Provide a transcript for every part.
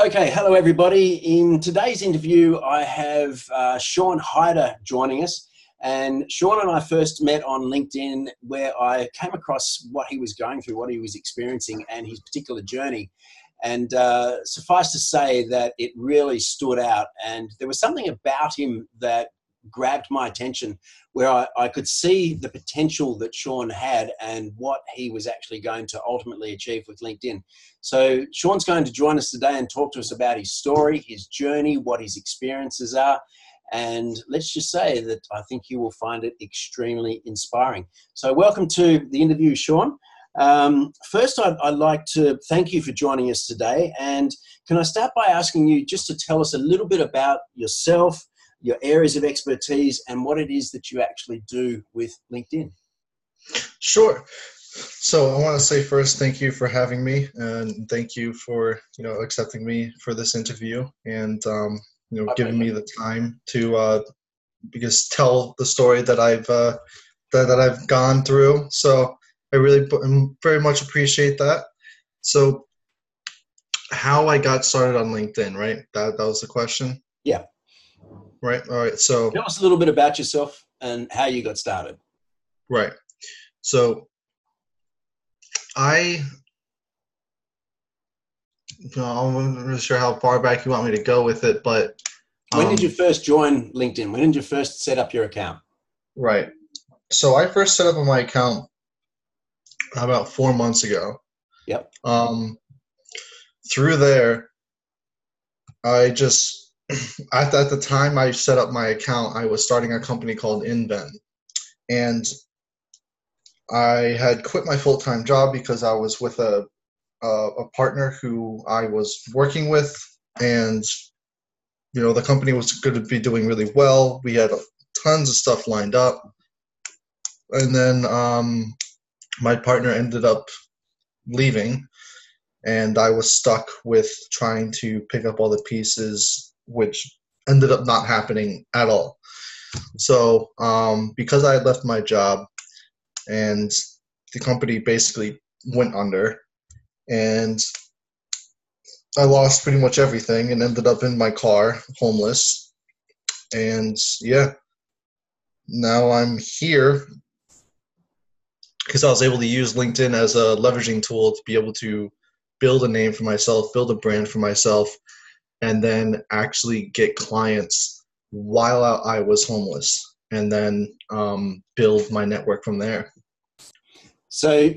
Okay, hello everybody. In today's interview, I have uh, Sean Hyder joining us. And Sean and I first met on LinkedIn where I came across what he was going through, what he was experiencing, and his particular journey. And uh, suffice to say that it really stood out. And there was something about him that grabbed my attention where I, I, could see the potential that Sean had and what he was actually going to ultimately achieve with LinkedIn. So, Sean's going to join us today and talk to us about his story, his journey, what his experiences are. And let's just say that I think you will find it extremely inspiring. So, welcome to the interview, Sean. Um, first, I'd, I'd, like to thank you for joining us today. And can I start by asking you just to tell us a little bit about yourself, your areas of expertise, and what it is that you actually do with LinkedIn? Sure. So I want to say first, thank you for having me, and thank you for you know accepting me for this interview, and um, you know giving me the time to uh, because tell the story that I've uh, that, that I've gone through. So I really very much appreciate that. So, how I got started on LinkedIn, right? That that was the question. Yeah. Right. All right. So tell us a little bit about yourself and how you got started. Right. So I. I'm not really sure how far back you want me to go with it, but um, when did um, you first join LinkedIn? When did you first set up your account? Right. So I first set up my account about four months ago. Yep. Um, through there, I just at, at the time I set up my account, I was starting a company called InVen, and I had quit my full time job because I was with a, a a partner who I was working with, and you know the company was going to be doing really well. We had tons of stuff lined up, and then um, my partner ended up leaving. And I was stuck with trying to pick up all the pieces, which ended up not happening at all. So, um, because I had left my job and the company basically went under, and I lost pretty much everything and ended up in my car, homeless. And yeah, now I'm here because I was able to use LinkedIn as a leveraging tool to be able to build a name for myself, build a brand for myself, and then actually get clients while I was homeless, and then um, build my network from there. So,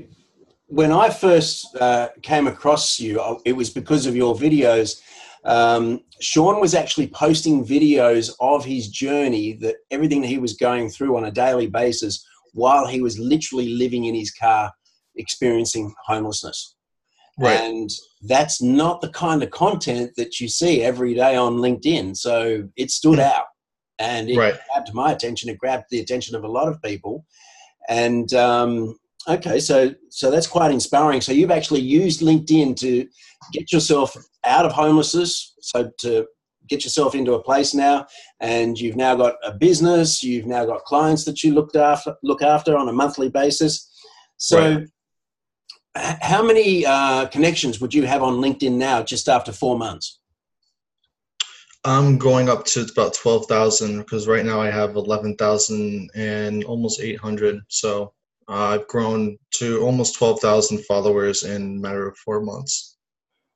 when I first uh, came across you, uh, it was because of your videos. Um, Sean was actually posting videos of his journey, that everything that he was going through on a daily basis while he was literally living in his car experiencing homelessness. Right. And that's not the kind of content that you see every day on LinkedIn. So it stood mm. out and it right. grabbed my attention. It grabbed the attention of a lot of people. And um, okay, so so that's quite inspiring. So you've actually used LinkedIn to get yourself out of homelessness, so to get yourself into a place now and you've now got a business you've now got clients that you looked after look after on a monthly basis so right. How many uh, connections would you have on linkedin now just after four months i'm going up to about 12000 because right now i have 11000 and almost 800 so uh, i've grown to almost 12000 followers in a matter of four months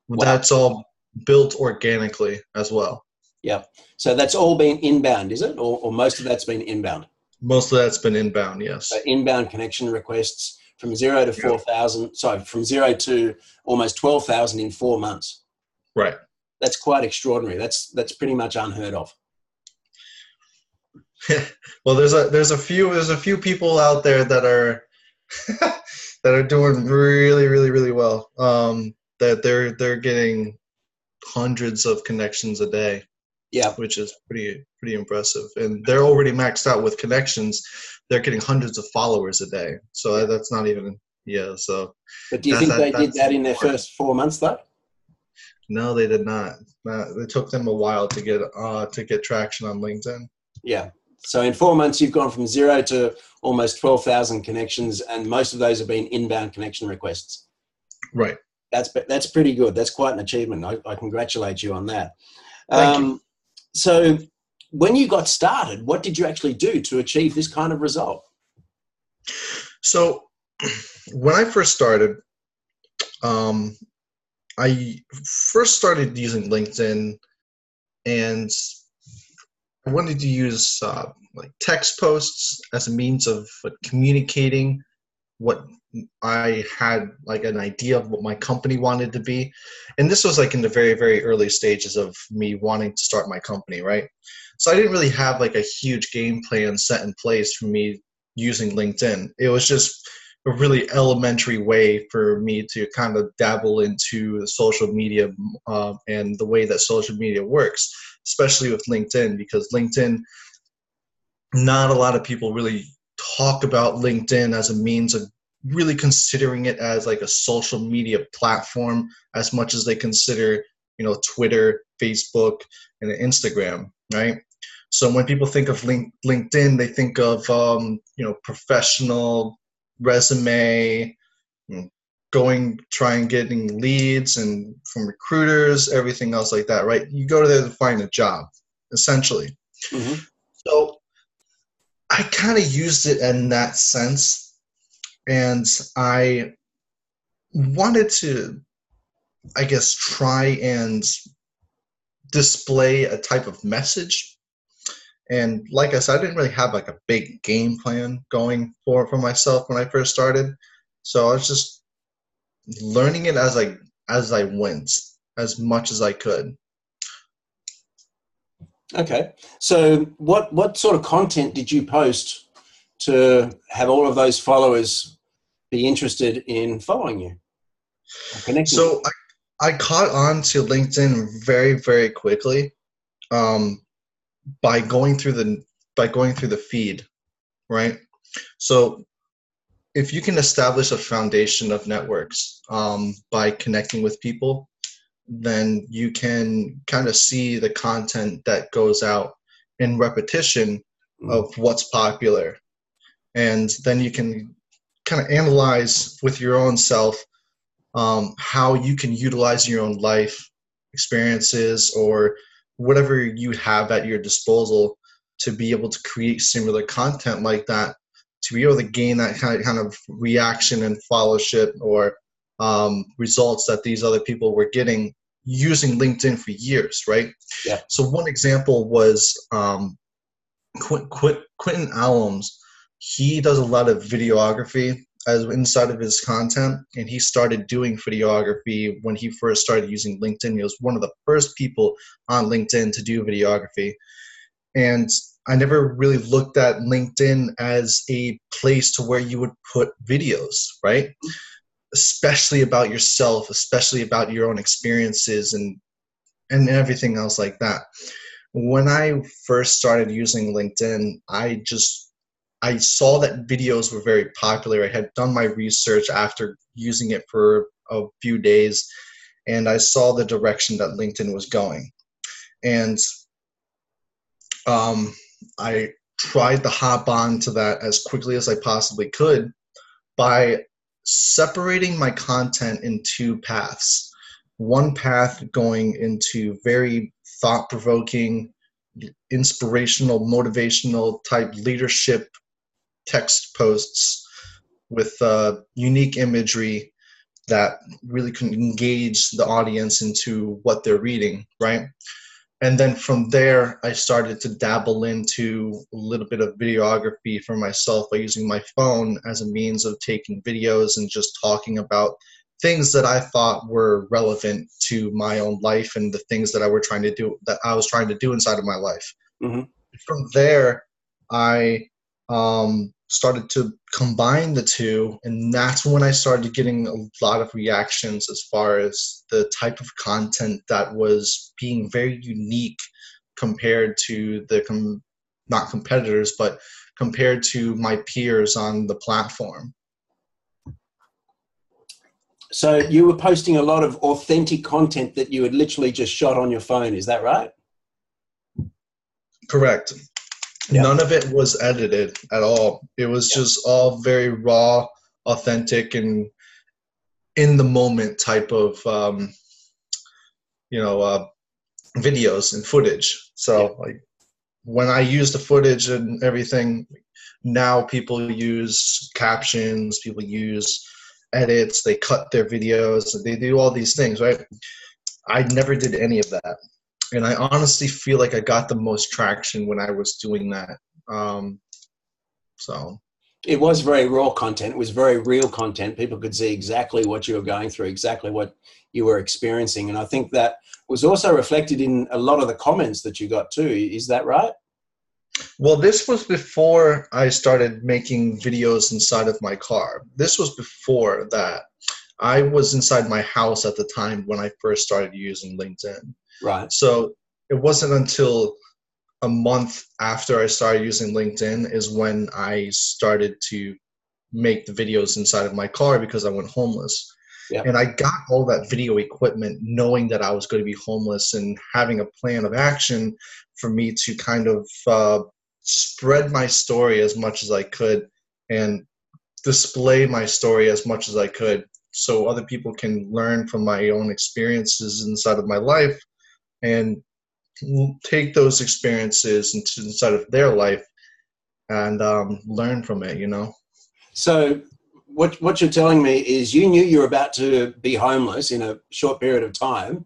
wow. that's all built organically as well. Yeah. So that's all been inbound, is it? Or, or most of that's been inbound? Most of that's been inbound, yes. So inbound connection requests from zero to 4,000, sorry, from zero to almost 12,000 in four months. Right. That's quite extraordinary. That's, that's pretty much unheard of. well, there's a, there's a few, there's a few people out there that are, that are doing really, really, really well. Um, that they're, they're getting hundreds of connections a day. Yeah, which is pretty pretty impressive. And they're already maxed out with connections. They're getting hundreds of followers a day. So that's not even yeah. So. But do you think that, they did that in their first four months though? No, they did not. Uh, it took them a while to get uh, to get traction on LinkedIn. Yeah. So in four months, you've gone from zero to almost twelve thousand connections, and most of those have been inbound connection requests. Right. That's that's pretty good. That's quite an achievement. I, I congratulate you on that. Thank um, So, when you got started, what did you actually do to achieve this kind of result? So, when I first started, um, I first started using LinkedIn, and I wanted to use uh, like text posts as a means of communicating what I had like an idea of what my company wanted to be. And this was like in the very, very early stages of me wanting to start my company, right? So I didn't really have like a huge game plan set in place for me using LinkedIn. It was just a really elementary way for me to kind of dabble into social media uh, and the way that social media works, especially with LinkedIn, because LinkedIn, not a lot of people really talk about LinkedIn as a means of really considering it as like a social media platform as much as they consider you know twitter facebook and instagram right? So when people think of link, linkedin they think of um, you know professional resume going trying getting leads and from recruiters everything else like that right? You go there to find a job essentially. Mm-hmm. so i kind of used it in that sense and I wanted to, I guess, try and display a type of message. And like I said, I didn't really have like a big game plan going for for myself when I first started. So I was just learning it as I as I went, as much as I could. Okay. So what what sort of content did you post to have all of those followers be interested in following you? So I, I caught on to linkedin very very quickly um, by going through the by going through the feed right? So if you can establish a foundation of networks um, by connecting with people then you can kind of see the content that goes out in repetition mm. of what's popular and then you can kind of analyze with your own self um, how you can utilize your own life experiences or whatever you have at your disposal to be able to create similar content like that to be able to gain that kind of, kind of reaction and fellowship or um, results that these other people were getting using linkedin for years right? Yeah. So one example was um, Qu- Qu- quentin allums he does a lot of videography as inside of his content and he started doing videography when he first started using linkedin. He was one of the first people on linkedin to do videography. And i never really looked at linkedin as a place to where you would put videos right especially about yourself especially about your own experiences and and everything else like that when i first started using linkedin i just I saw that videos were very popular. I had done my research after using it for a few days, and I saw the direction that LinkedIn was going. And um, I tried to hop on to that as quickly as I possibly could by separating my content in two paths. One path going into very thought provoking, inspirational, motivational type leadership text posts with uh, unique imagery that really can engage the audience into what they're reading, right? And then from there, I started to dabble into a little bit of videography for myself by using my phone as a means of taking videos and just talking about things that I thought were relevant to my own life and the things that I were trying to do that I was trying to do inside of my life. Mm-hmm. From there, I um, started to combine the two and that's when i started getting a lot of reactions as far as the type of content that was being very unique compared to the com- not competitors but compared to my peers on the platform. So you were posting a lot of authentic content that you had literally just shot on your phone is that right? Correct yeah. None of it was edited at all. It was yeah. just all very raw, authentic, and in the moment type of um, you know uh, videos and footage. So yeah. like when I use the footage and everything, now people use captions, people use edits, they cut their videos, they do all these things, right? I never did any of that. And I honestly feel like I got the most traction when I was doing that. Um, so it was very raw content. It was very real content. People could see exactly what you were going through, exactly what you were experiencing. And I think that was also reflected in a lot of the comments that you got too. Is that right? Well, this was before I started making videos inside of my car. This was before that. I was inside my house at the time when I first started using LinkedIn. Right. So it wasn't until a month after I started using LinkedIn is when I started to make the videos inside of my car because I went homeless. Yeah. And I got all that video equipment knowing that I was going to be homeless and having a plan of action for me to kind of uh, spread my story as much as I could and display my story as much as I could so other people can learn from my own experiences inside of my life and take those experiences into inside of their life and um, learn from it you know so what what you're telling me is you knew you were about to be homeless in a short period of time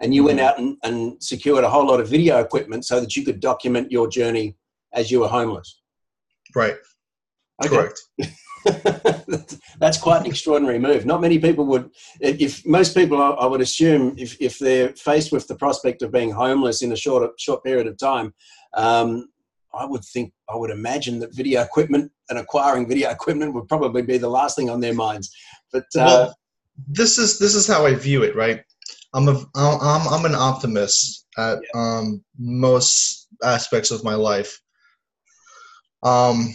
and you went mm-hmm. out and, and secured a whole lot of video equipment so that you could document your journey as you were homeless right okay. correct that's quite an extraordinary move. Not many people would, if most people, I would assume, if, if they're faced with the prospect of being homeless in a short, short period of time, um, I would think, I would imagine that video equipment and acquiring video equipment would probably be the last thing on their minds. But uh, well, this is this is how I view it, right? I'm a I'm I'm an optimist at yeah. um, most aspects of my life. Um,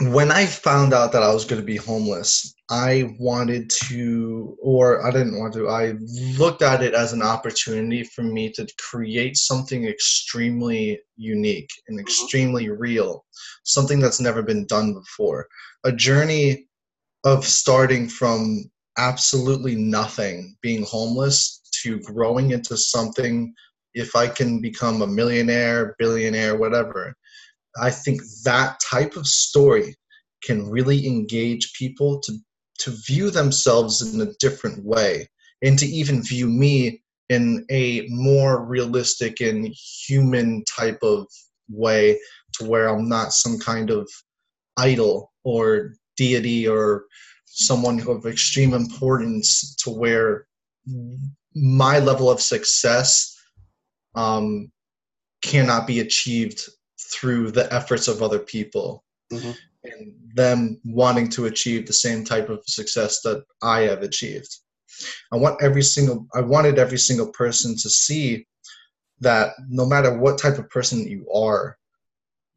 when I found out that I was going to be homeless, I wanted to, or I didn't want to, I looked at it as an opportunity for me to create something extremely unique and mm-hmm. extremely real, something that's never been done before. A journey of starting from absolutely nothing, being homeless, to growing into something. If I can become a millionaire, billionaire, whatever, I think that type of story can really engage people to to view themselves in a different way and to even view me in a more realistic and human type of way to where I'm not some kind of idol or deity or someone of extreme importance to where my level of success um, cannot be achieved through the efforts of other people mm-hmm. and them wanting to achieve the same type of success that I have achieved. I want every single I wanted every single person to see that no matter what type of person you are,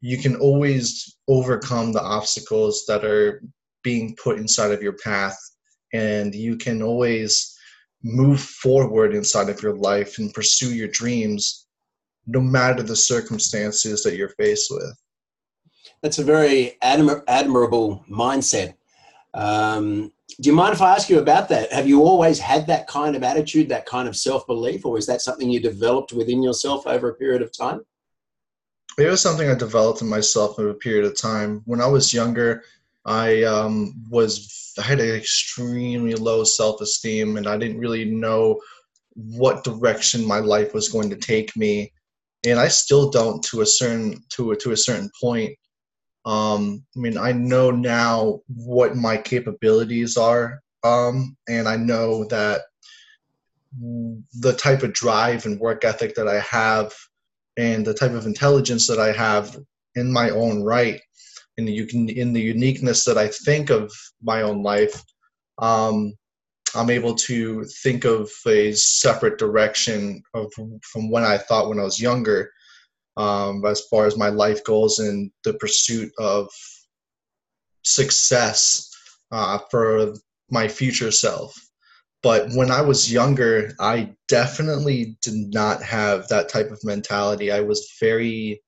you can always overcome the obstacles that are being put inside of your path and you can always move forward inside of your life and pursue your dreams no matter the circumstances that you're faced with. That's a very admir- admirable mindset. Um, do you mind if I ask you about that? Have you always had that kind of attitude, that kind of self belief, or is that something you developed within yourself over a period of time? It was something I developed in myself over a period of time. When I was younger, I um, was I had an extremely low self esteem, and I didn't really know what direction my life was going to take me and I still don't to a certain to a, to a certain point. Um, I mean, I know now what my capabilities are, um, and I know that the type of drive and work ethic that I have, and the type of intelligence that I have in my own right, and you can in the uniqueness that I think of my own life. Um, I'm able to think of a separate direction of from when I thought when I was younger, um, as far as my life goals and the pursuit of success uh, for my future self. But when I was younger, I definitely did not have that type of mentality. I was very,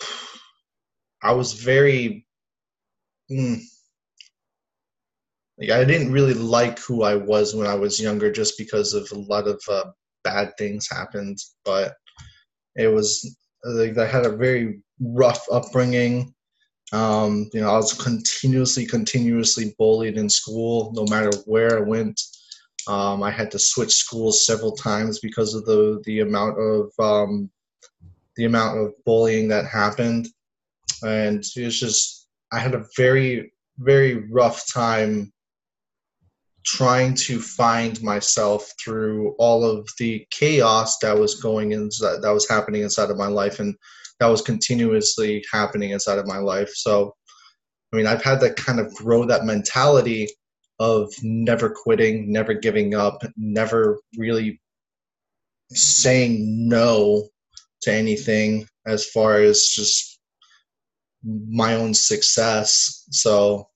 I was very. Mm, like I didn't really like who I was when I was younger, just because of a lot of uh, bad things happened. But it was like I had a very rough upbringing. Um, you know, I was continuously, continuously bullied in school, no matter where I went. Um, I had to switch schools several times because of the the amount of um, the amount of bullying that happened, and it was just I had a very very rough time trying to find myself through all of the chaos that was going inside that was happening inside of my life and that was continuously happening inside of my life. So i mean i've had to kind of grow that mentality of never quitting never giving up never really saying no to anything as far as just my own success. So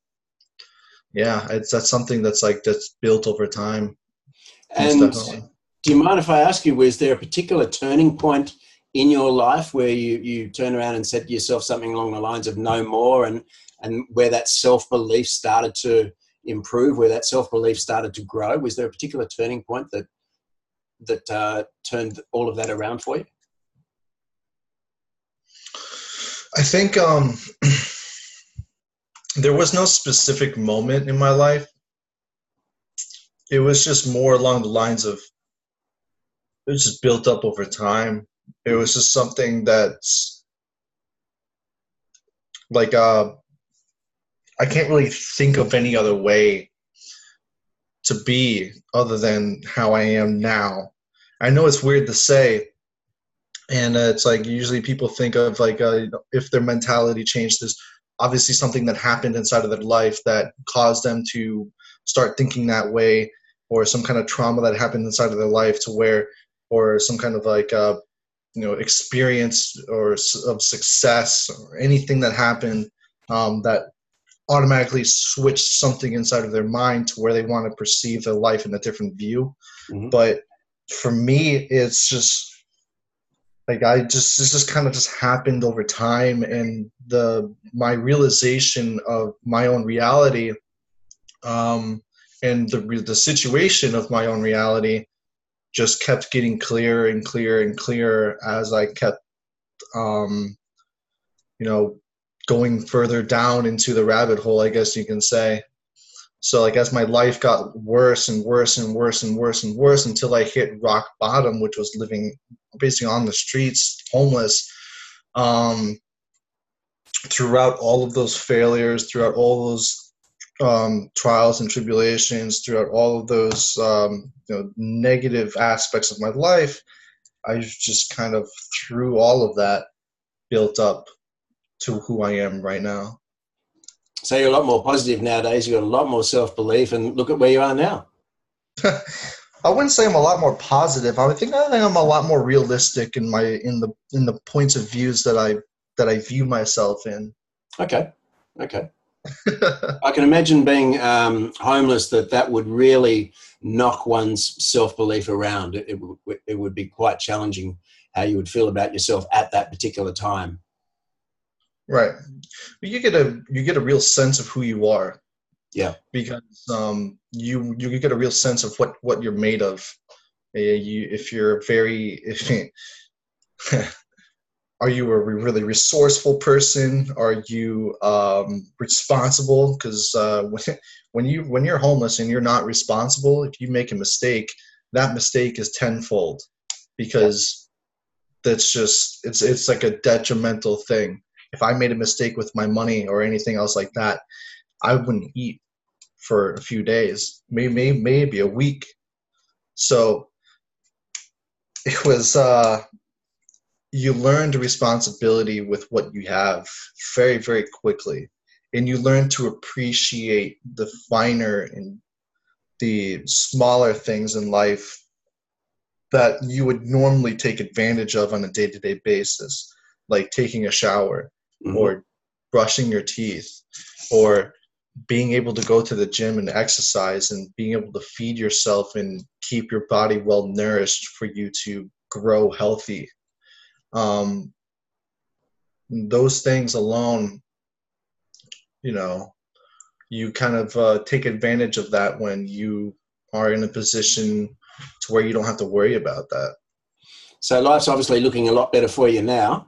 yeah, it's that's something that's like that's built over time. And do you mind if I ask you, was there a particular turning point in your life where you, you turn around and said to yourself something along the lines of no more and, and where that self belief started to improve, where that self belief started to grow? Was there a particular turning point that that uh, turned all of that around for you? I think um, there was no specific moment in my life. It was just more along the lines of it was just built up over time. It was just something that's like uh I can't really think of any other way to be other than how I am now. I know it's weird to say, and uh, it's like usually people think of like uh, if their mentality changed this obviously something that happened inside of their life that caused them to start thinking that way or some kind of trauma that happened inside of their life to where or some kind of like uh, you know experience or of success or anything that happened um, that automatically switched something inside of their mind to where they want to perceive their life in a different view mm-hmm. but for me it's just like i just this just kind of just happened over time and the my realization of my own reality um and the the situation of my own reality just kept getting clearer and clearer and clearer as i kept um you know going further down into the rabbit hole i guess you can say so like as my life got worse and worse and worse and worse and worse until I hit rock bottom, which was living basically on the streets, homeless. Um, throughout all of those failures, throughout all those um, trials and tribulations, throughout all of those um, you know, negative aspects of my life, I just kind of through all of that built up to who I am right now. So you're a lot more positive nowadays. You've got a lot more self belief, and look at where you are now. I wouldn't say I'm a lot more positive. I think I think I'm a lot more realistic in my in the in the points of views that I that I view myself in. Okay, okay. I can imagine being um, homeless that that would really knock one's self belief around. It, it, it would be quite challenging how you would feel about yourself at that particular time. Right. You get a you get a real sense of who you are. Yeah. Because um, you you get a real sense of what what you're made of. Uh, you if you're very if are you a really resourceful person? Are you um, responsible? Because uh, when you when you're homeless and you're not responsible, if you make a mistake, that mistake is tenfold because that's just it's it's like a detrimental thing if I made a mistake with my money or anything else like that, I wouldn't eat for a few days, maybe maybe a week. So it was uh, you learned responsibility with what you have very very quickly, and you learn to appreciate the finer and the smaller things in life that you would normally take advantage of on a day-to-day basis like taking a shower mm-hmm. or brushing your teeth or being able to go to the gym and exercise and being able to feed yourself and keep your body well nourished for you to grow healthy um, those things alone you know you kind of uh, take advantage of that when you are in a position to where you don't have to worry about that. So life's obviously looking a lot better for you now.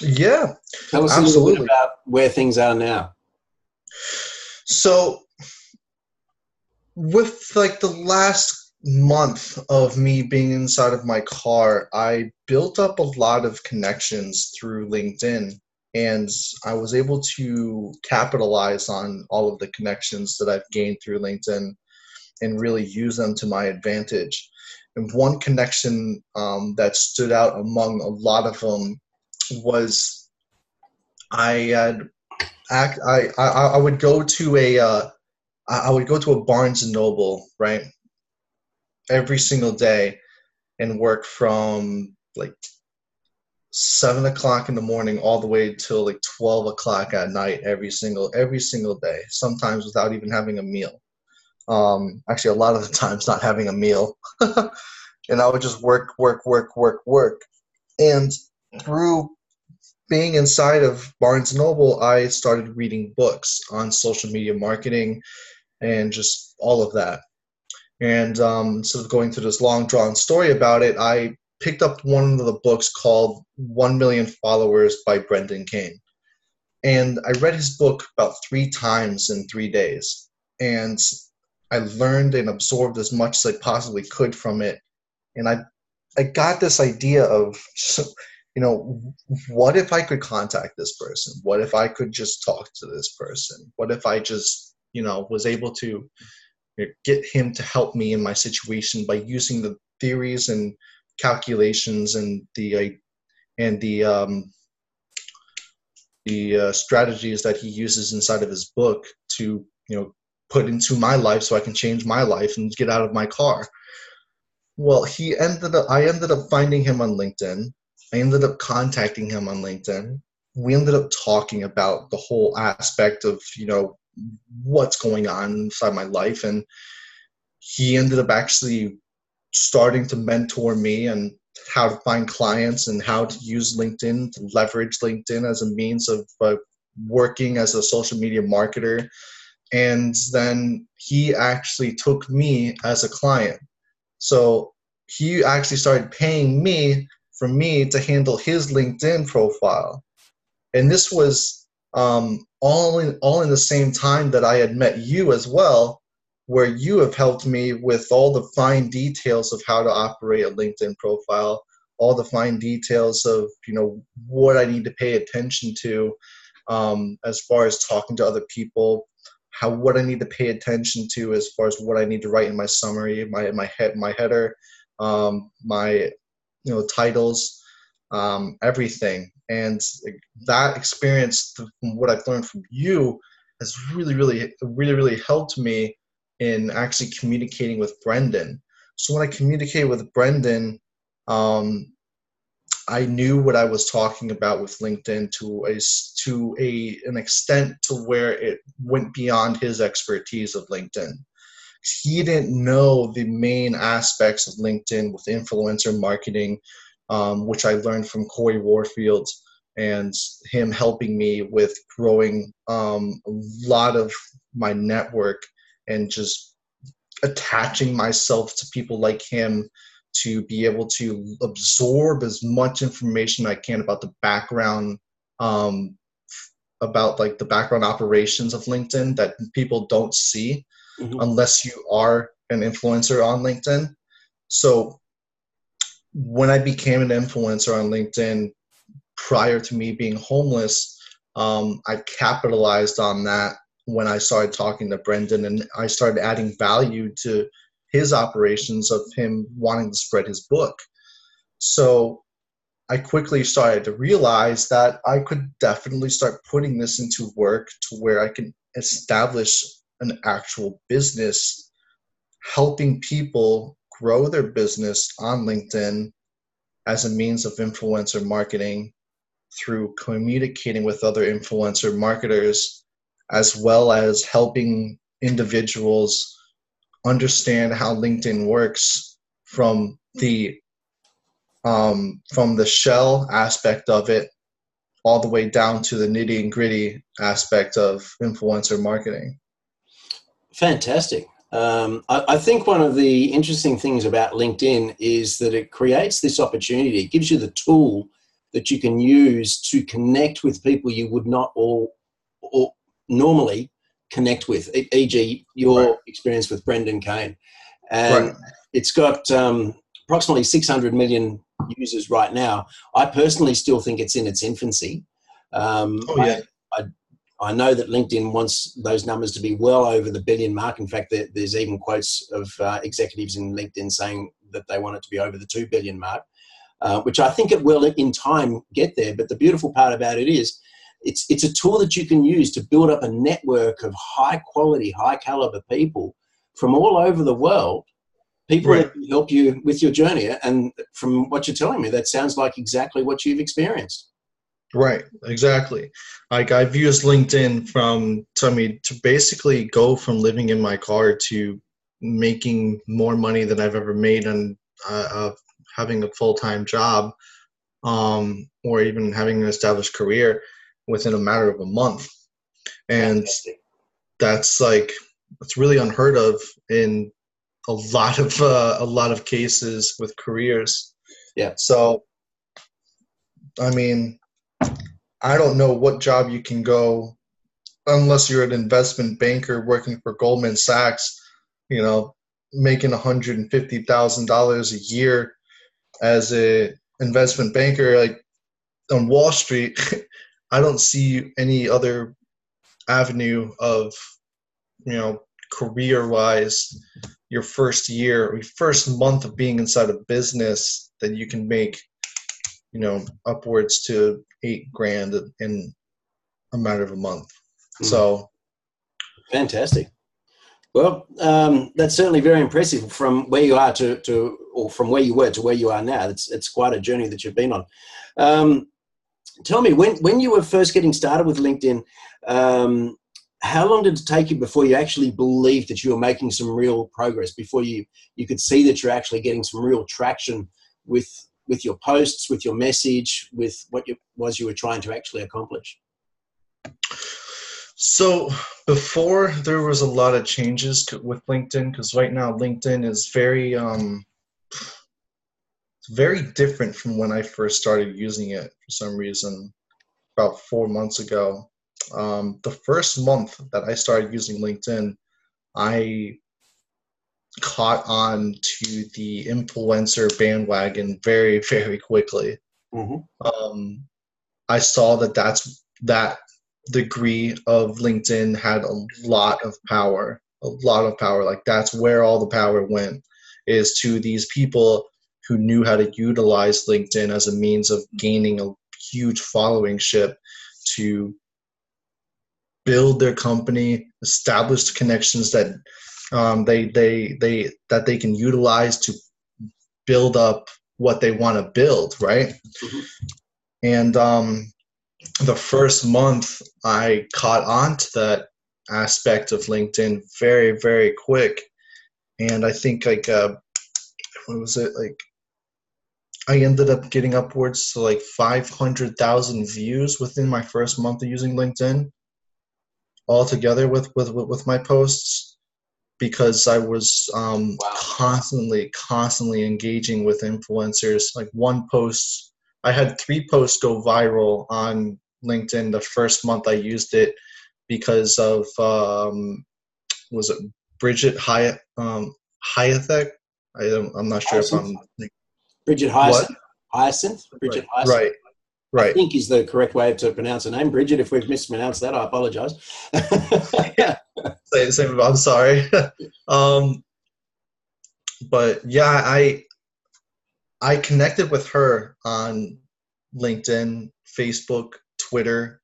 Yeah. Tell us absolutely. a little bit about where things are now. So with like the last month of me being inside of my car, I built up a lot of connections through LinkedIn and I was able to capitalize on all of the connections that I've gained through LinkedIn and really use them to my advantage. And one connection um, that stood out among a lot of them was I had act, I, I I would go to a uh, I would go to a Barnes and Noble right every single day and work from like seven o'clock in the morning all the way till like 12 o'clock at night every single every single day sometimes without even having a meal. Um, actually a lot of the times not having a meal. And i would just work work work work work. And through being inside of barnes noble i started reading books on social media marketing and just all of that and um, instead of going through this long drawn story about it i picked up one of the books called 1 Million Followers by Brendan Kane. And I read his book about three times in three days. And I learned and absorbed as much as I possibly could from it. And I, I got this idea of, you know, what if I could contact this person? What if I could just talk to this person? What if I just, you know, was able to get him to help me in my situation by using the theories and calculations and the and the um, the uh, strategies that he uses inside of his book to you know put into my life so I can change my life and get out of my car. Well, he ended up I ended up finding him on LinkedIn. I ended up contacting him on LinkedIn. We ended up talking about the whole aspect of, you know, what's going on inside my life and he ended up actually starting to mentor me and how to find clients and how to use LinkedIn to leverage LinkedIn as a means of uh, working as a social media marketer. And then he actually took me as a client. So he actually started paying me for me to handle his LinkedIn profile. And this was um, all in all in the same time that I had met you as well where you have helped me with all the fine details of how to operate a LinkedIn profile, all the fine details of you know what I need to pay attention to um, as far as talking to other people, how what I need to pay attention to as far as what I need to write in my summary, my my head my header, um, my you know titles, um, everything, and that experience what I've learned from you has really really really really helped me in actually communicating with Brendan. So when I communicated with Brendan, um, I knew what I was talking about with LinkedIn to a to a an extent to where it went beyond his expertise of LinkedIn. He didn't know the main aspects of LinkedIn with influencer marketing, um, which I learned from Cory Warfield and him helping me with growing um, a lot of my network and just attaching myself to people like him to be able to absorb as much information I can about the background um, about like the background operations of LinkedIn that people don't see mm-hmm. unless you are an influencer on LinkedIn. So when I became an influencer on LinkedIn prior to me being homeless, um, I capitalized on that when I started talking to Brendan and I started adding value to his operations of him wanting to spread his book. So I quickly started to realize that I could definitely start putting this into work to where I can establish an actual business helping people grow their business on LinkedIn as a means of influencer marketing through communicating with other influencer marketers as well as helping individuals understand how LinkedIn works from the um, from the shell aspect of it all the way down to the nitty and gritty aspect of influencer marketing. Fantastic. Um, I, I, think one of the interesting things about LinkedIn is that it creates this opportunity. It gives you the tool that you can use to connect with people you would not all, all normally connect with, e.g., your right. experience with Brendan Kane. And right. it's got um, approximately 600 million users right now. I personally still think it's in its infancy. Um, oh, yeah. I, I, I, know that LinkedIn wants those numbers to be well over the billion mark. In fact, there, there's even quotes of uh, executives in LinkedIn saying that they want it to be over the 2 billion mark, uh, which I think it will in time get there. But the beautiful part about it is it's, it's a tool that you can use to build up a network of high quality, high caliber people from all over the world people right. that help you with your journey. And from what you're telling me, that sounds like exactly what you've experienced. Right, exactly. Like I've used LinkedIn from to me to basically go from living in my car to making more money than I've ever made and uh, having a full time job, um, or even having an established career within a matter of a month. And that's like it's really unheard of in a lot of uh, a lot of cases with careers. Yeah. So, I mean, I don't know what job you can go unless you're an investment banker working for Goldman Sachs. You know, making one hundred and fifty thousand dollars a year as a investment banker, like on Wall Street. I don't see any other avenue of you know career wise your first year your first month of being inside a business that you can make you know upwards to eight grand in a matter of a month. Mm. so fantastic. Well um, that's certainly very impressive from where you are to, to or from where you were to where you are now. It's, it's quite a journey that you've been on. Um, tell me when, when you were first getting started with linkedin um, how long did it take you before you actually believed that you were making some real progress before you you could see that you're actually getting some real traction with with your posts with your message with what was you were trying to actually accomplish? So before there was a lot of changes with linkedin because right now linkedin is very um very different from when i first started using it for some reason about four months ago. Um, the first month that I started using LinkedIn, I caught on to the influencer bandwagon very, very quickly. Mm-hmm. Um, I saw that that's that degree of LinkedIn had a lot of power, a lot of power. Like that's where all the power went is to these people who knew how to utilize LinkedIn as a means of gaining a huge following ship to build their company, establish connections that um, they they they that they can utilize to build up what they want to build, right? Mm-hmm. And um, the first month, I caught on to that aspect of LinkedIn very very quick, and I think like uh, what was it like? I ended up getting upwards to like 500,000 views within my first month of using LinkedIn all together with with with my posts because I was um, wow. constantly constantly engaging with influencers. Like one post, I had three posts go viral on LinkedIn the first month I used it because of um, was it Bridget Hyatt um, Hyatt? I am not sure Hyacinth? if I'm Bridget Hyacinth. What? Hyacinth. Bridget right. Hyacinth. Right right. I think is the correct way to pronounce her name. Bridget, if we've mispronounced that, I apologize. yeah. Say the same, same, I'm sorry. um, but yeah, I I connected with her on LinkedIn, Facebook, Twitter,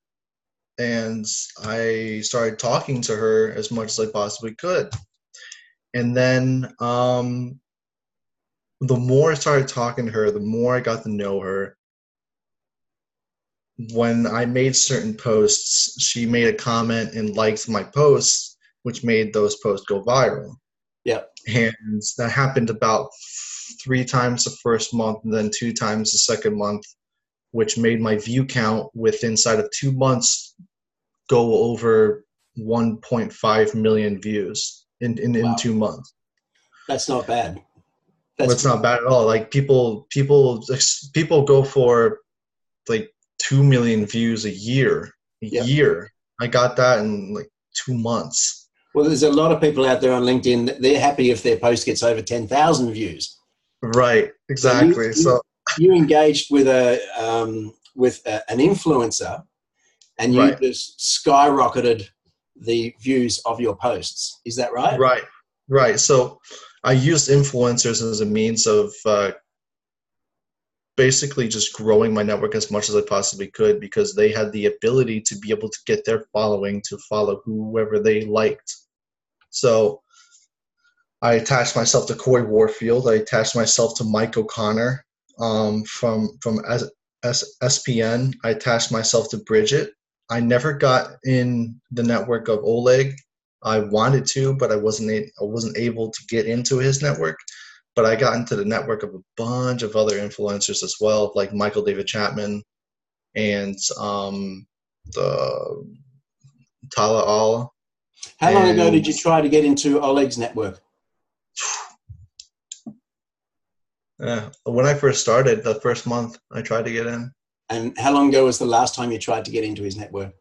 and I started talking to her as much as I possibly could. And then um, the more I started talking to her, the more I got to know her, when I made certain posts, she made a comment and liked my posts, which made those posts go viral. Yeah. And that happened about three times the first month and then two times the second month. which made my view count with inside of two months go over 1.5 million views in in, wow. in two months. That's not bad. That's well, it's not bad at all. Like people, people, people go for like two million views a year. A year. I got that in like two months. Well, there's a lot of people out there on LinkedIn. They're happy if their post gets over ten thousand views. Right. Exactly. So you, so you engaged with a um, with a, an influencer, and you right. just skyrocketed the views of your posts. Is that right? Right. Right. So I used influencers as a means of uh, basically just growing my network as much as I possibly could because they had the ability to be able to get their following to follow whoever they liked. So I attached myself to Cory Warfield. I attached myself to Mike O'Connor um, from from S- S- SPN. I attached myself to Bridget. I never got in the network of Oleg I wanted to, but I wasn't I wasn't able to get into his network. But I got into the network of a bunch of other influencers as well, like Michael David Chapman and um, the Tala Al. How long ago did you try to get into Oleg's network? Yeah, when I first started, the first month I tried to get in. And how long ago was the last time you tried to get into his network?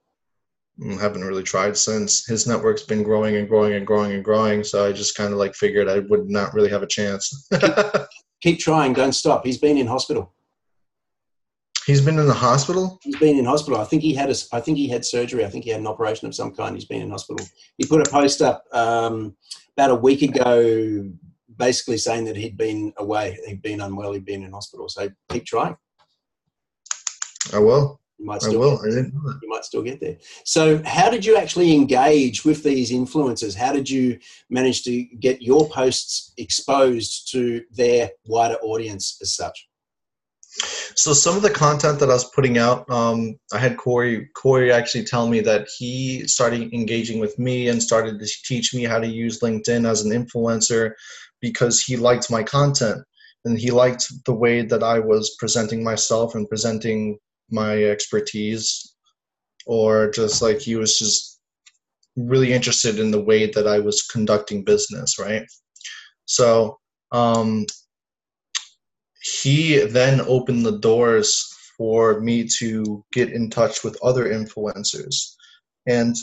Mm, haven't really tried since. His network's been growing and growing and growing and growing. So I just kind of like figured I would not really have a chance. keep, keep trying. Don't stop. He's been in hospital. He's been in the hospital. He's been in hospital. I think he had a. I think he had surgery. I think he had an operation of some kind. He's been in hospital. He put a post up um, about a week ago, basically saying that he'd been away. He'd been unwell. He'd been in hospital. So keep trying. I will. You might still I will. I didn't know that. You might still get there. So, how did you actually engage with these influencers? How did you manage to get your posts exposed to their wider audience as such? So some of the content that I was putting out, um, I had Cory Cory actually tell me that he started engaging with me and started to teach me how to use LinkedIn as an influencer because he liked my content and he liked the way that I was presenting myself and presenting my expertise or just like he was just really interested in the way that I was conducting business, right? So um, he then opened the doors for me to get in touch with other influencers. And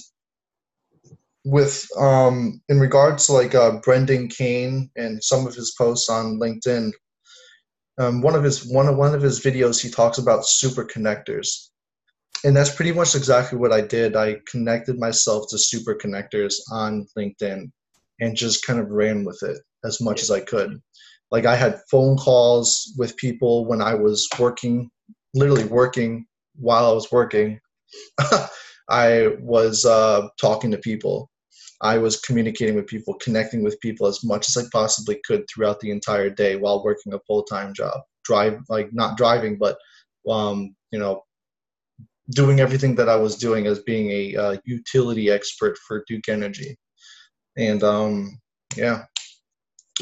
with um, in regards to like uh, Brendan Kane and some of his posts on LinkedIn, um, one of his one of one of his videos he talks about super connectors. And that's pretty much exactly what i did. I connected myself to super connectors on linkedin and just kind of ran with it as much as i could. Like i had phone calls with people when i was working literally working while i was working. I was uh, talking to people I was communicating with people, connecting with people as much as I possibly could throughout the entire day while working a full time job. Drive like not driving, but um, you know, doing everything that I was doing as being a uh, utility expert for Duke Energy, and um, yeah,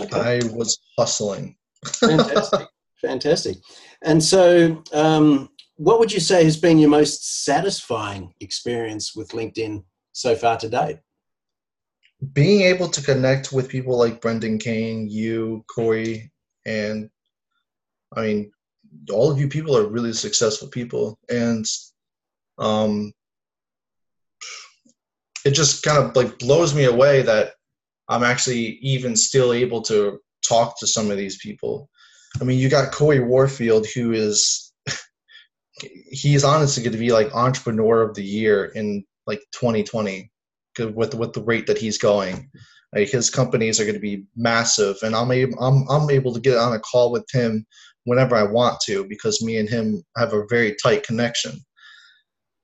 okay. I was hustling. Fantastic, fantastic. And so, um, what would you say has been your most satisfying experience with LinkedIn so far to date? Being able to connect with people like Brendan Kane, you, Cory, and I mean, all of you people are really successful people, and um, it just kind of like blows me away that I'm actually even still able to talk to some of these people. I mean, you got Cory Warfield, who is he's honestly going to be like entrepreneur of the year in like 2020 with with the rate that he's going. Like his companies are going to be massive, and I'm able I'm I'm able to get on a call with him whenever I want to because me and him have a very tight connection.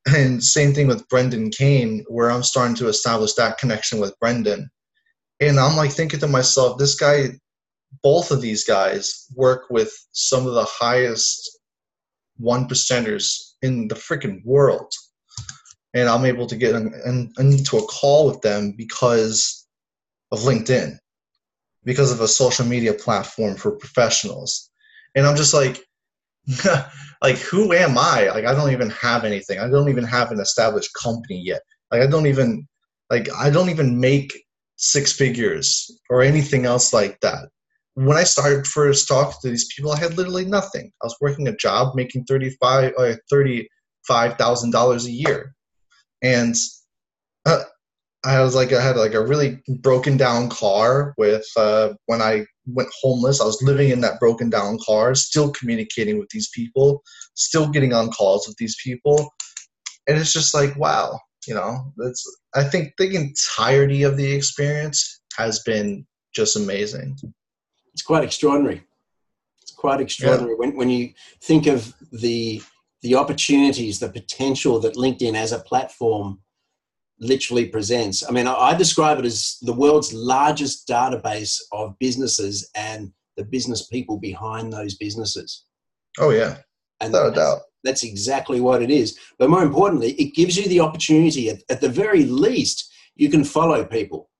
And same thing with Brendan Kane, where I'm starting to establish that connection with Brendan. And I'm like thinking to myself, this guy, both of these guys work with some of the highest one percenters in the freaking world and I'm able to get into a call with them because of LinkedIn, because of a social media platform for professionals. And I'm just like, like who am I? Like I don't even have anything. I don't even have an established company yet. Like I don't even like I don't even make six figures or anything else like that. When I started first talking to these people, I had literally nothing. I was working a job making thirty five or uh, thirty five thousand dollars a year, and uh, I was like I had like a really broken down car with uh, when I went homeless. I was living in that broken down car, still communicating with these people, still getting on calls with these people, and it's just like wow, you know. That's I think the entirety of the experience has been just amazing. It's quite extraordinary. It's quite extraordinary yeah. when when you think of the the opportunities, the potential that LinkedIn as a platform literally presents. I mean, I, I describe it as the world's largest database of businesses and the business people behind those businesses. Oh yeah, and without a doubt. That's exactly what it is. But more importantly, it gives you the opportunity, at, at the very least, you can follow people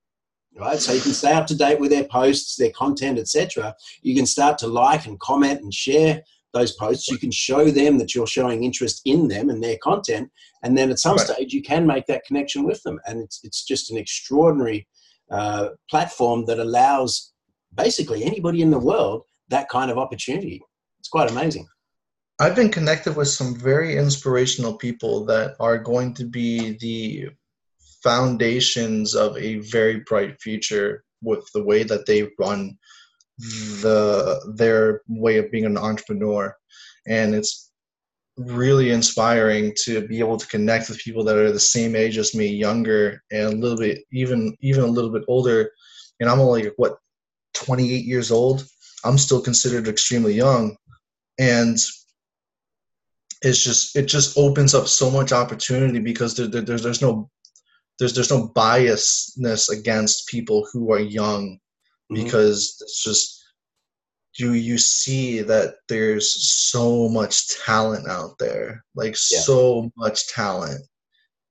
right so you can stay up to date with their posts their content etc you can start to like and comment and share those posts you can show them that you're showing interest in them and their content and then at some right. stage you can make that connection with them. And it's, it's just an extraordinary uh, platform that allows basically anybody in the world that kind of opportunity. It's quite amazing. I've been connected with some very inspirational people that are going to be the foundations of a very bright future with the way that they run the their way of being an entrepreneur. And it's really inspiring to be able to connect with people that are the same age as me younger and a little bit even even a little bit older. And i'm only what 28 years old? I'm still considered extremely young. And it's just it just opens up so much opportunity because there, there, there's there's no there's there's no biasness against people who are young mm-hmm. because it's just you you see that there's so much talent out there like yeah. so much talent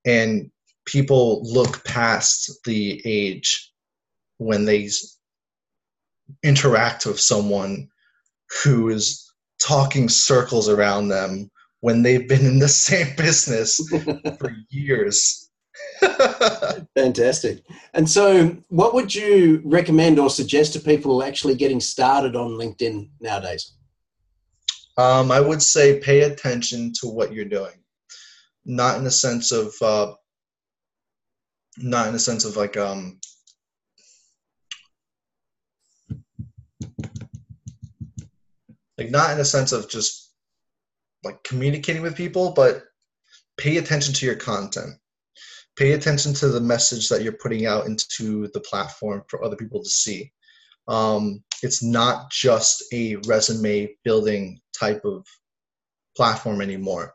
and people look past the age when they interact with someone who is talking circles around them when they've been in the same business for years Fantastic. And so, what would you recommend or suggest to people actually getting started on LinkedIn nowadays? Um, I would say pay attention to what you're doing, not in the sense of, uh, not in the sense of like, um, like not in the sense of just like communicating with people, but pay attention to your content pay attention to the message that you're putting out into the platform for other people to see. Um, it's not just a resume building type of platform anymore.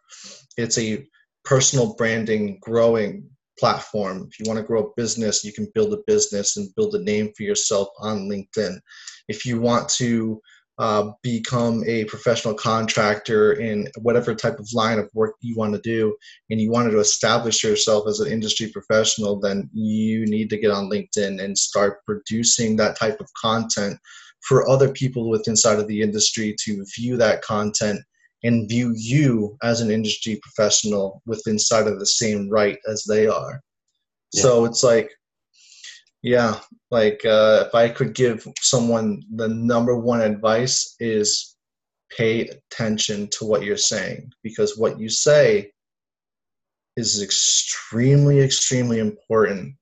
It's a personal branding, growing platform. If you want to grow a business, you can build a business and build a name for yourself on LinkedIn. If you want to uh, become a professional contractor in whatever type of line of work you want to do and you wanted to establish yourself as an industry professional then you need to get on linkedin and start producing that type of content for other people within inside of the industry to view that content and view you as an industry professional with inside of the same right as they are yeah. so it's like yeah, like uh, if I could give someone the number one advice is pay attention to what you're saying because what you say is extremely, extremely important.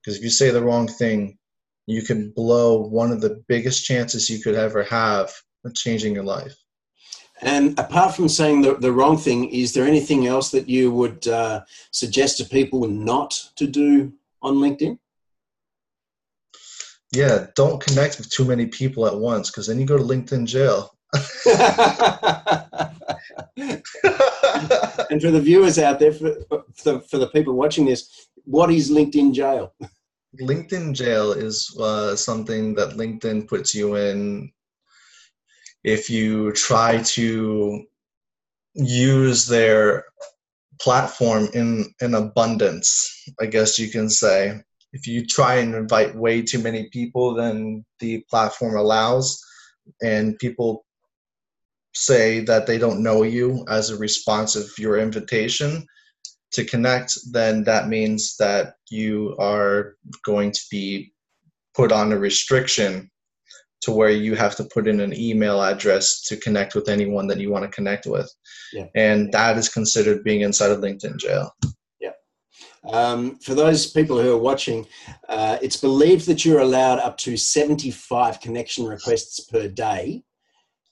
Because if you say the wrong thing, you can blow one of the biggest chances you could ever have of changing your life. And apart from saying the, the wrong thing, is there anything else that you would uh, suggest to people not to do on LinkedIn? Yeah, don't connect with too many people at once because then you go to LinkedIn jail. and for the viewers out there, for, for, the, for the people watching this, what is LinkedIn jail? LinkedIn jail is uh, something that LinkedIn puts you in if you try to use their platform in in abundance i guess you can say if you try and invite way too many people than the platform allows and people say that they don't know you as a response of your invitation to connect, then that means that you are going to be put on a restriction to where you have to put in an email address to connect with anyone that you want to connect with. Yeah. And that is considered being inside of LinkedIn jail. Um, for those people who are watching, uh, it's believed that you're allowed up to 75 connection requests per day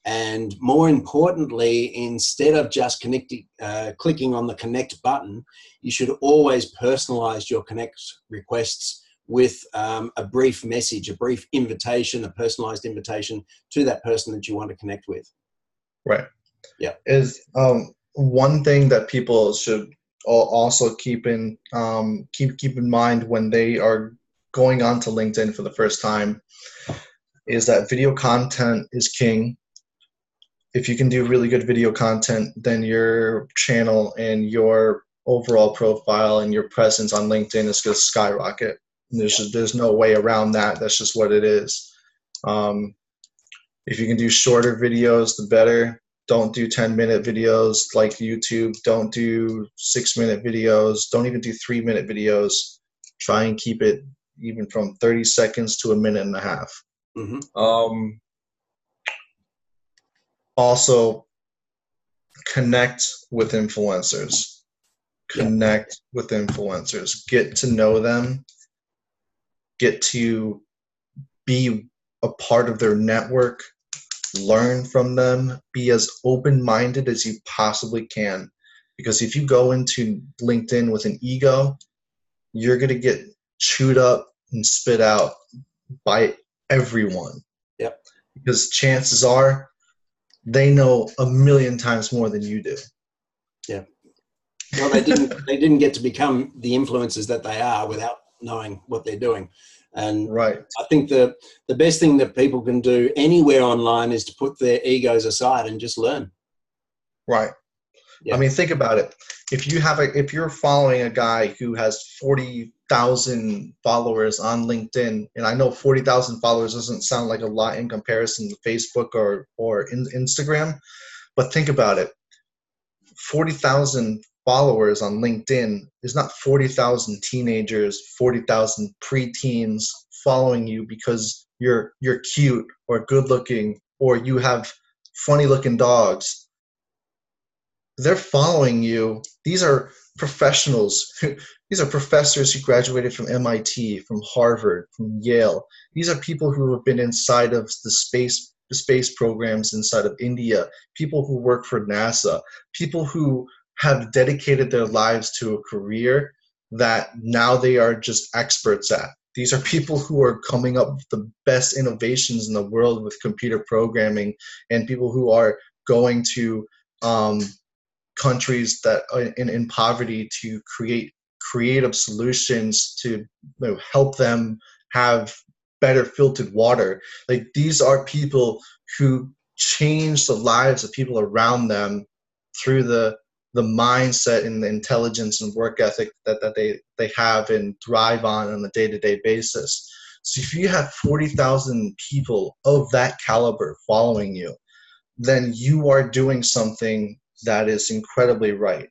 and more importantly, instead of just connecting, uh, clicking on the connect button, you should always personalize your connect requests with um, a brief message, a brief invitation, a personalized invitation to that person that you want to connect with. Right. Yeah. Is um, one thing that people should also keep in um, keep keep in mind when they are going onto LinkedIn for the first time is that video content is king if you can do really good video content, then your channel and your overall profile and your presence on LinkedIn is going to skyrocket. there's just, there's no way around that. That's just what it is. Um, if you can do shorter videos, the better. Don't do 10 minute videos like YouTube. Don't do six minute videos. Don't even do three minute videos. Try and keep it even from 30 seconds to a minute and a half. Mm-hmm. Um, also connect with influencers connect yeah. with influencers get to know them get to be a part of their network learn from them be as open-minded as you possibly can because if you go into linkedin with an ego you're going to get chewed up and spit out by everyone yep because chances are they know a million times more than you do. Yeah. Well, they didn't. they didn't get to become the influencers that they are without knowing what they're doing. And right. I think the the best thing that people can do anywhere online is to put their egos aside and just learn. Right. Yeah. I mean, think about it. If you have a, if you're following a guy who has forty thousand followers on LinkedIn, and I know forty thousand followers doesn't sound like a lot in comparison to Facebook or or in, Instagram, but think about it. Forty thousand followers on LinkedIn is not forty thousand teenagers, forty thousand preteens following you because you're you're cute or good looking or you have funny looking dogs they're following you. These are professionals. These are professors who graduated from MIT, from Harvard, from Yale. These are people who have been inside of the space the space programs inside of India, people who work for NASA, people who have dedicated their lives to a career that now they are just experts at. These are people who are coming up with the best innovations in the world with computer programming and people who are going to um, countries that are in, in poverty to create creative solutions to you know, help them have better filtered water. Like these are people who change the lives of people around them through the the mindset and the intelligence and work ethic that, that they, they have and thrive on on a day-to-day basis. So if you have 40,000 people of that caliber following you, then you are doing something that is incredibly right.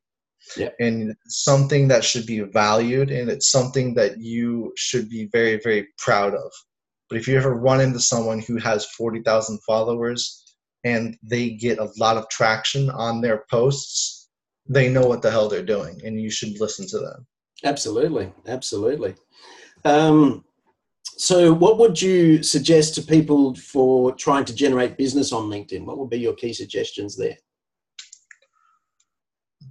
Yeah. And something that should be valued and it's something that you should be very, very proud of. But if you ever run into someone who has 40,000 followers and they get a lot of traction on their posts, they know what the hell they're doing and you should listen to them. Absolutely. Absolutely. Um, so, what would you suggest to people for trying to generate business on LinkedIn? What would be your key suggestions there?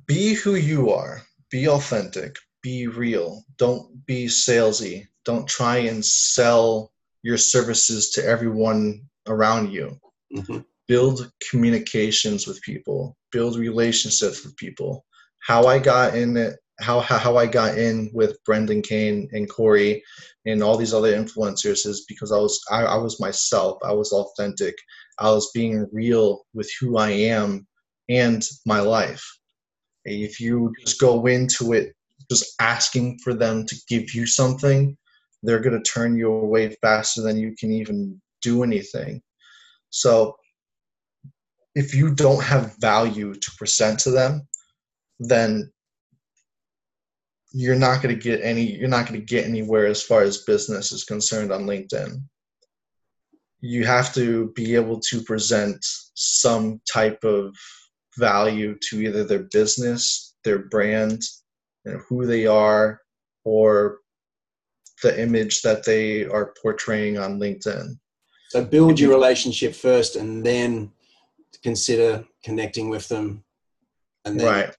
be who you are be authentic be real don't be salesy don't try and sell your services to everyone around you mm-hmm. Build communications with people build relationships with people. How i got in it how, how i got in with brendan kane and cory and all these other influencers is because i was I, I was myself. I was authentic. I was being real with who i am and my life. If you just go into it just asking for them to give you something, they're going to turn you away faster than you can even do anything. So if you don't have value to present to them, then you're not going to get any you're not going to get anywhere as far as business is concerned on linkedin. You have to be able to present some type of value to either their business their brand you know, who they are or the image that they are portraying on linkedin. So build your relationship first and then consider connecting with them and then right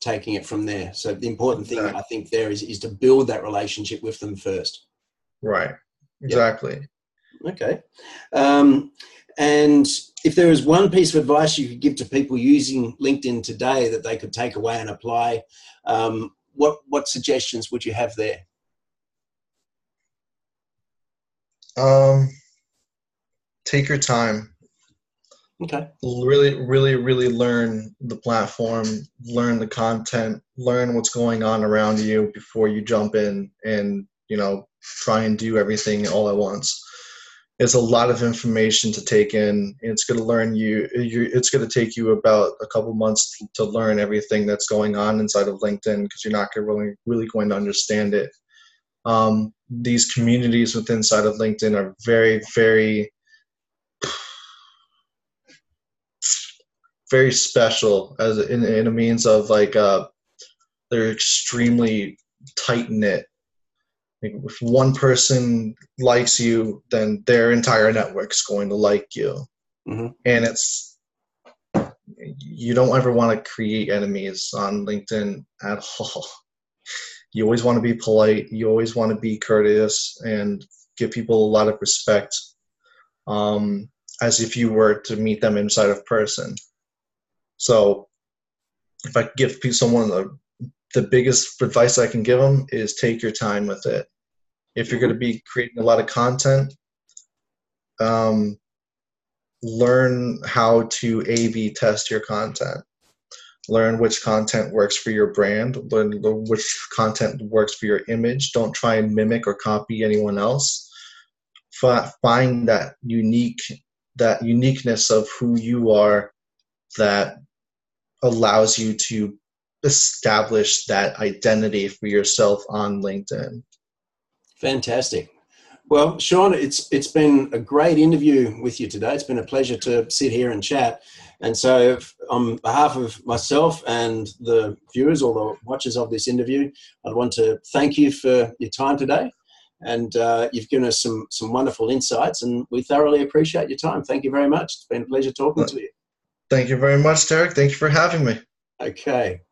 taking it from there. So the important thing exactly. I think there is is to build that relationship with them first. Right. Exactly. Yep. Okay. Um, and if there is one piece of advice you could give to people using LinkedIn today that they could take away and apply, um, what what suggestions would you have there? Um, take your time. Okay. Really, really, really learn the platform, learn the content, learn what's going on around you before you jump in and, you know, try and do everything all at once. It's a lot of information to take in. It's going to learn you, it's going to take you about a couple months to learn everything that's going on inside of LinkedIn because you're not really, really going to understand it. Um, these communities within inside of LinkedIn are very, very very special as in, in a means of like uh, they're extremely tight knit. Like if one person likes you, then their entire network's going to like you, mm-hmm. and it's you don't ever want to create enemies on LinkedIn at all. You always want to be polite. You always want to be courteous and give people a lot of respect, um, as if you were to meet them inside of person. So if I give someone the the biggest advice I can give them is take your time with it. If you're going to be creating a lot of content, um, learn how to A/B test your content. Learn which content works for your brand. Learn which content works for your image. Don't try and mimic or copy anyone else. Find that unique that uniqueness of who you are that allows you to establish that identity for yourself on LinkedIn. Fantastic. Well, Sean, it's it's been a great interview with you today. It's been a pleasure to sit here and chat. And so, on behalf of myself and the viewers or the watchers of this interview, I'd want to thank you for your time today. And uh, you've given us some some wonderful insights, and we thoroughly appreciate your time. Thank you very much. It's been a pleasure talking to you. Thank you very much, Derek. Thank you for having me. Okay.